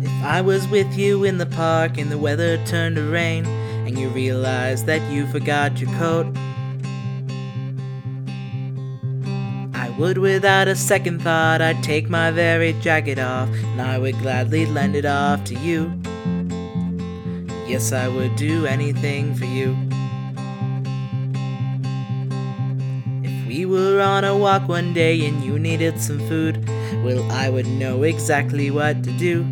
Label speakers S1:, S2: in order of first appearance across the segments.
S1: If I was with you in the park and the weather turned to rain, and you realized that you forgot your coat, I would, without a second thought, I'd take my very jacket off, and I would gladly lend it off to you. Yes, I would do anything for you. We were on a walk one day and you needed some food, well, I would know exactly what to do.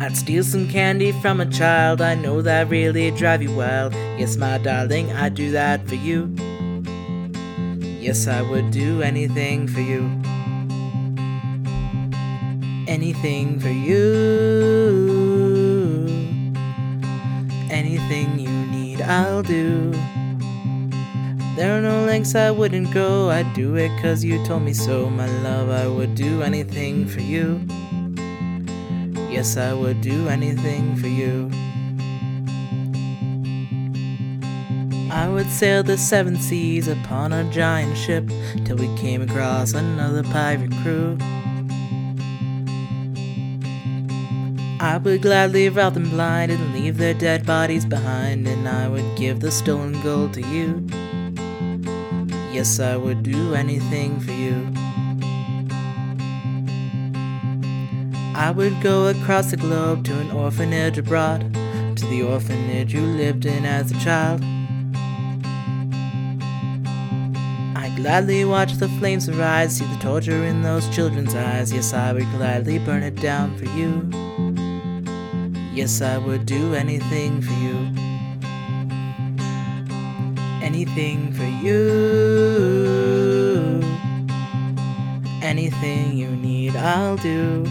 S1: I'd steal some candy from a child, I know that really drive you wild. Yes, my darling, I'd do that for you. Yes, I would do anything for you. Anything for you. Anything you need, I'll do. There are no lengths I wouldn't go, I'd do it cause you told me so. My love, I would do anything for you. Yes, I would do anything for you. I would sail the seven seas upon a giant ship till we came across another pirate crew. I would gladly rout them blind and leave their dead bodies behind, and I would give the stolen gold to you. Yes, I would do anything for you. I would go across the globe to an orphanage abroad, to the orphanage you lived in as a child. I'd gladly watch the flames arise, see the torture in those children's eyes. Yes, I would gladly burn it down for you. Yes, I would do anything for you. Anything for you. Anything you need, I'll do.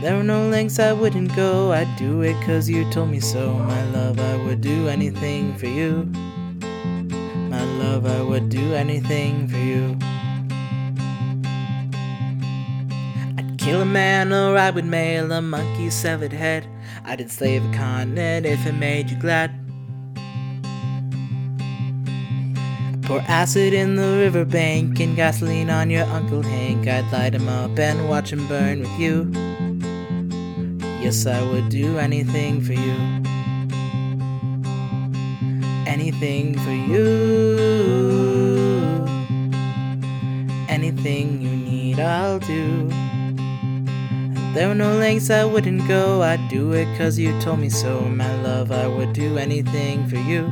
S1: There are no lengths I wouldn't go, I'd do it cause you told me so. My love, I would do anything for you. My love, I would do anything for you. I'd kill a man or I would mail a monkey's severed head. I'd enslave a continent if it made you glad. Pour acid in the riverbank and gasoline on your Uncle Hank. I'd light him up and watch him burn with you. Yes, I would do anything for you. Anything for you. Anything you need, I'll do. There are no lengths I wouldn't go, I'd do it cause you told me so. My love, I would do anything for you.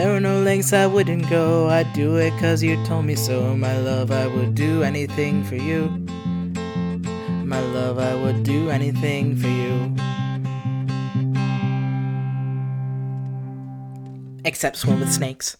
S1: There are no lengths I wouldn't go, I'd do it cause you told me so. My love, I would do anything for you. My love, I would do anything for you. Except swim with snakes.